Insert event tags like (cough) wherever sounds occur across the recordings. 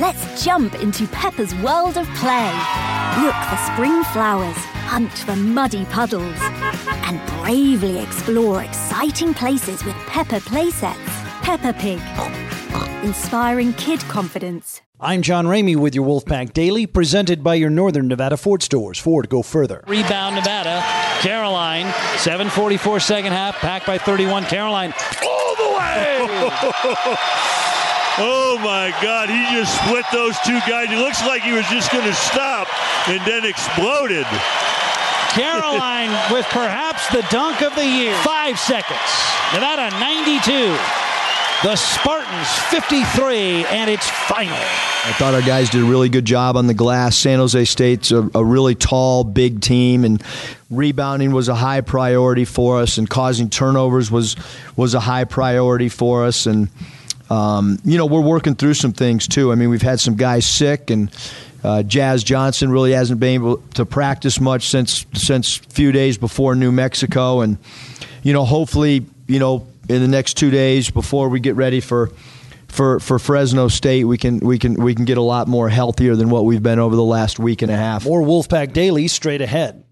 Let's jump into Peppa's world of play. Look for spring flowers, hunt for muddy puddles, and bravely explore exciting places with Peppa playsets. Peppa Pig, inspiring kid confidence. I'm John Ramey with your Wolfpack Daily, presented by your Northern Nevada Ford stores. Ford, go further. Rebound Nevada. Caroline, 744 second half, packed by 31. Caroline all the way. (laughs) Oh my God, he just split those two guys. It looks like he was just going to stop and then exploded. Caroline (laughs) with perhaps the dunk of the year. Five seconds. Nevada 92. The Spartans 53, and it's final. I thought our guys did a really good job on the glass. San Jose State's a, a, really tall, big team, and rebounding was a high priority for us, and causing turnovers was was a high priority for us, and um, you know, we're working through some things too. I mean, we've had some guys sick, and uh, Jazz Johnson really hasn't been able to practice much since since few days before New Mexico, and you know, hopefully, you know, in the next two days before we get ready for. For, for Fresno State, we can we can we can get a lot more healthier than what we've been over the last week and a half. More Wolfpack Daily straight ahead.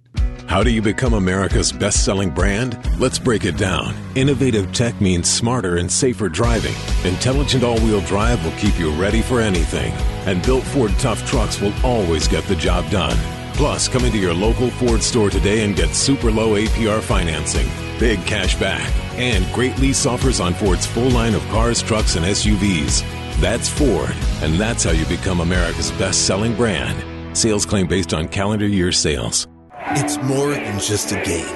How do you become America's best selling brand? Let's break it down. Innovative tech means smarter and safer driving. Intelligent all wheel drive will keep you ready for anything. And built Ford tough trucks will always get the job done. Plus, come into your local Ford store today and get super low APR financing, big cash back, and great lease offers on Ford's full line of cars, trucks, and SUVs. That's Ford, and that's how you become America's best selling brand. Sales claim based on calendar year sales. It's more than just a game.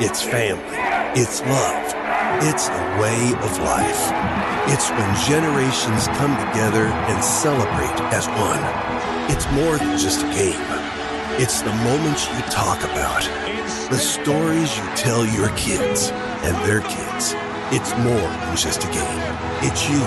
It's family. It's love. It's a way of life. It's when generations come together and celebrate as one. It's more than just a game. It's the moments you talk about, the stories you tell your kids and their kids. It's more than just a game. It's you.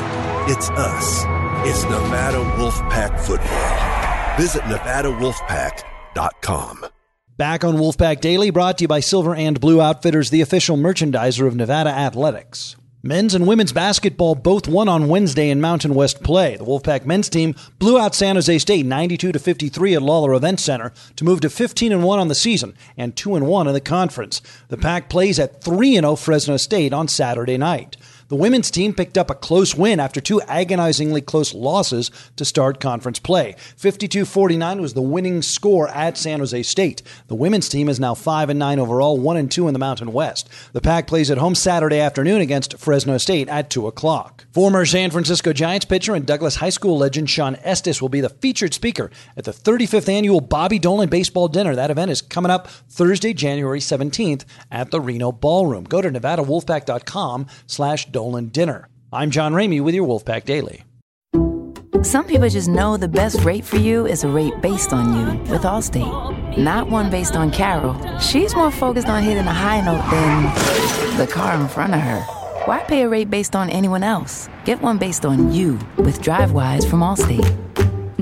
It's us. It's Nevada Wolfpack Football. Visit NevadaWolfpack.com. Back on Wolfpack Daily, brought to you by Silver and Blue Outfitters, the official merchandiser of Nevada Athletics. Men's and women's basketball both won on Wednesday in Mountain West play. The Wolfpack men's team blew out San Jose State 92 to 53 at Lawlor Event Center to move to 15 and 1 on the season and 2 and 1 in the conference. The Pack plays at 3 and 0 Fresno State on Saturday night. The women's team picked up a close win after two agonizingly close losses to start conference play. 52-49 was the winning score at San Jose State. The women's team is now 5 and 9 overall, 1 and 2 in the Mountain West. The Pack plays at home Saturday afternoon against Fresno State at 2 o'clock. Former San Francisco Giants pitcher and Douglas High School legend Shawn Estes will be the featured speaker at the 35th annual Bobby Dolan Baseball Dinner. That event is coming up Thursday, January 17th at the Reno Ballroom. Go to NevadaWolfpack.com slash Dolan Dinner. I'm John Ramey with your Wolfpack Daily. Some people just know the best rate for you is a rate based on you with Allstate, not one based on Carol. She's more focused on hitting a high note than the car in front of her. Why pay a rate based on anyone else? Get one based on you with DriveWise from Allstate.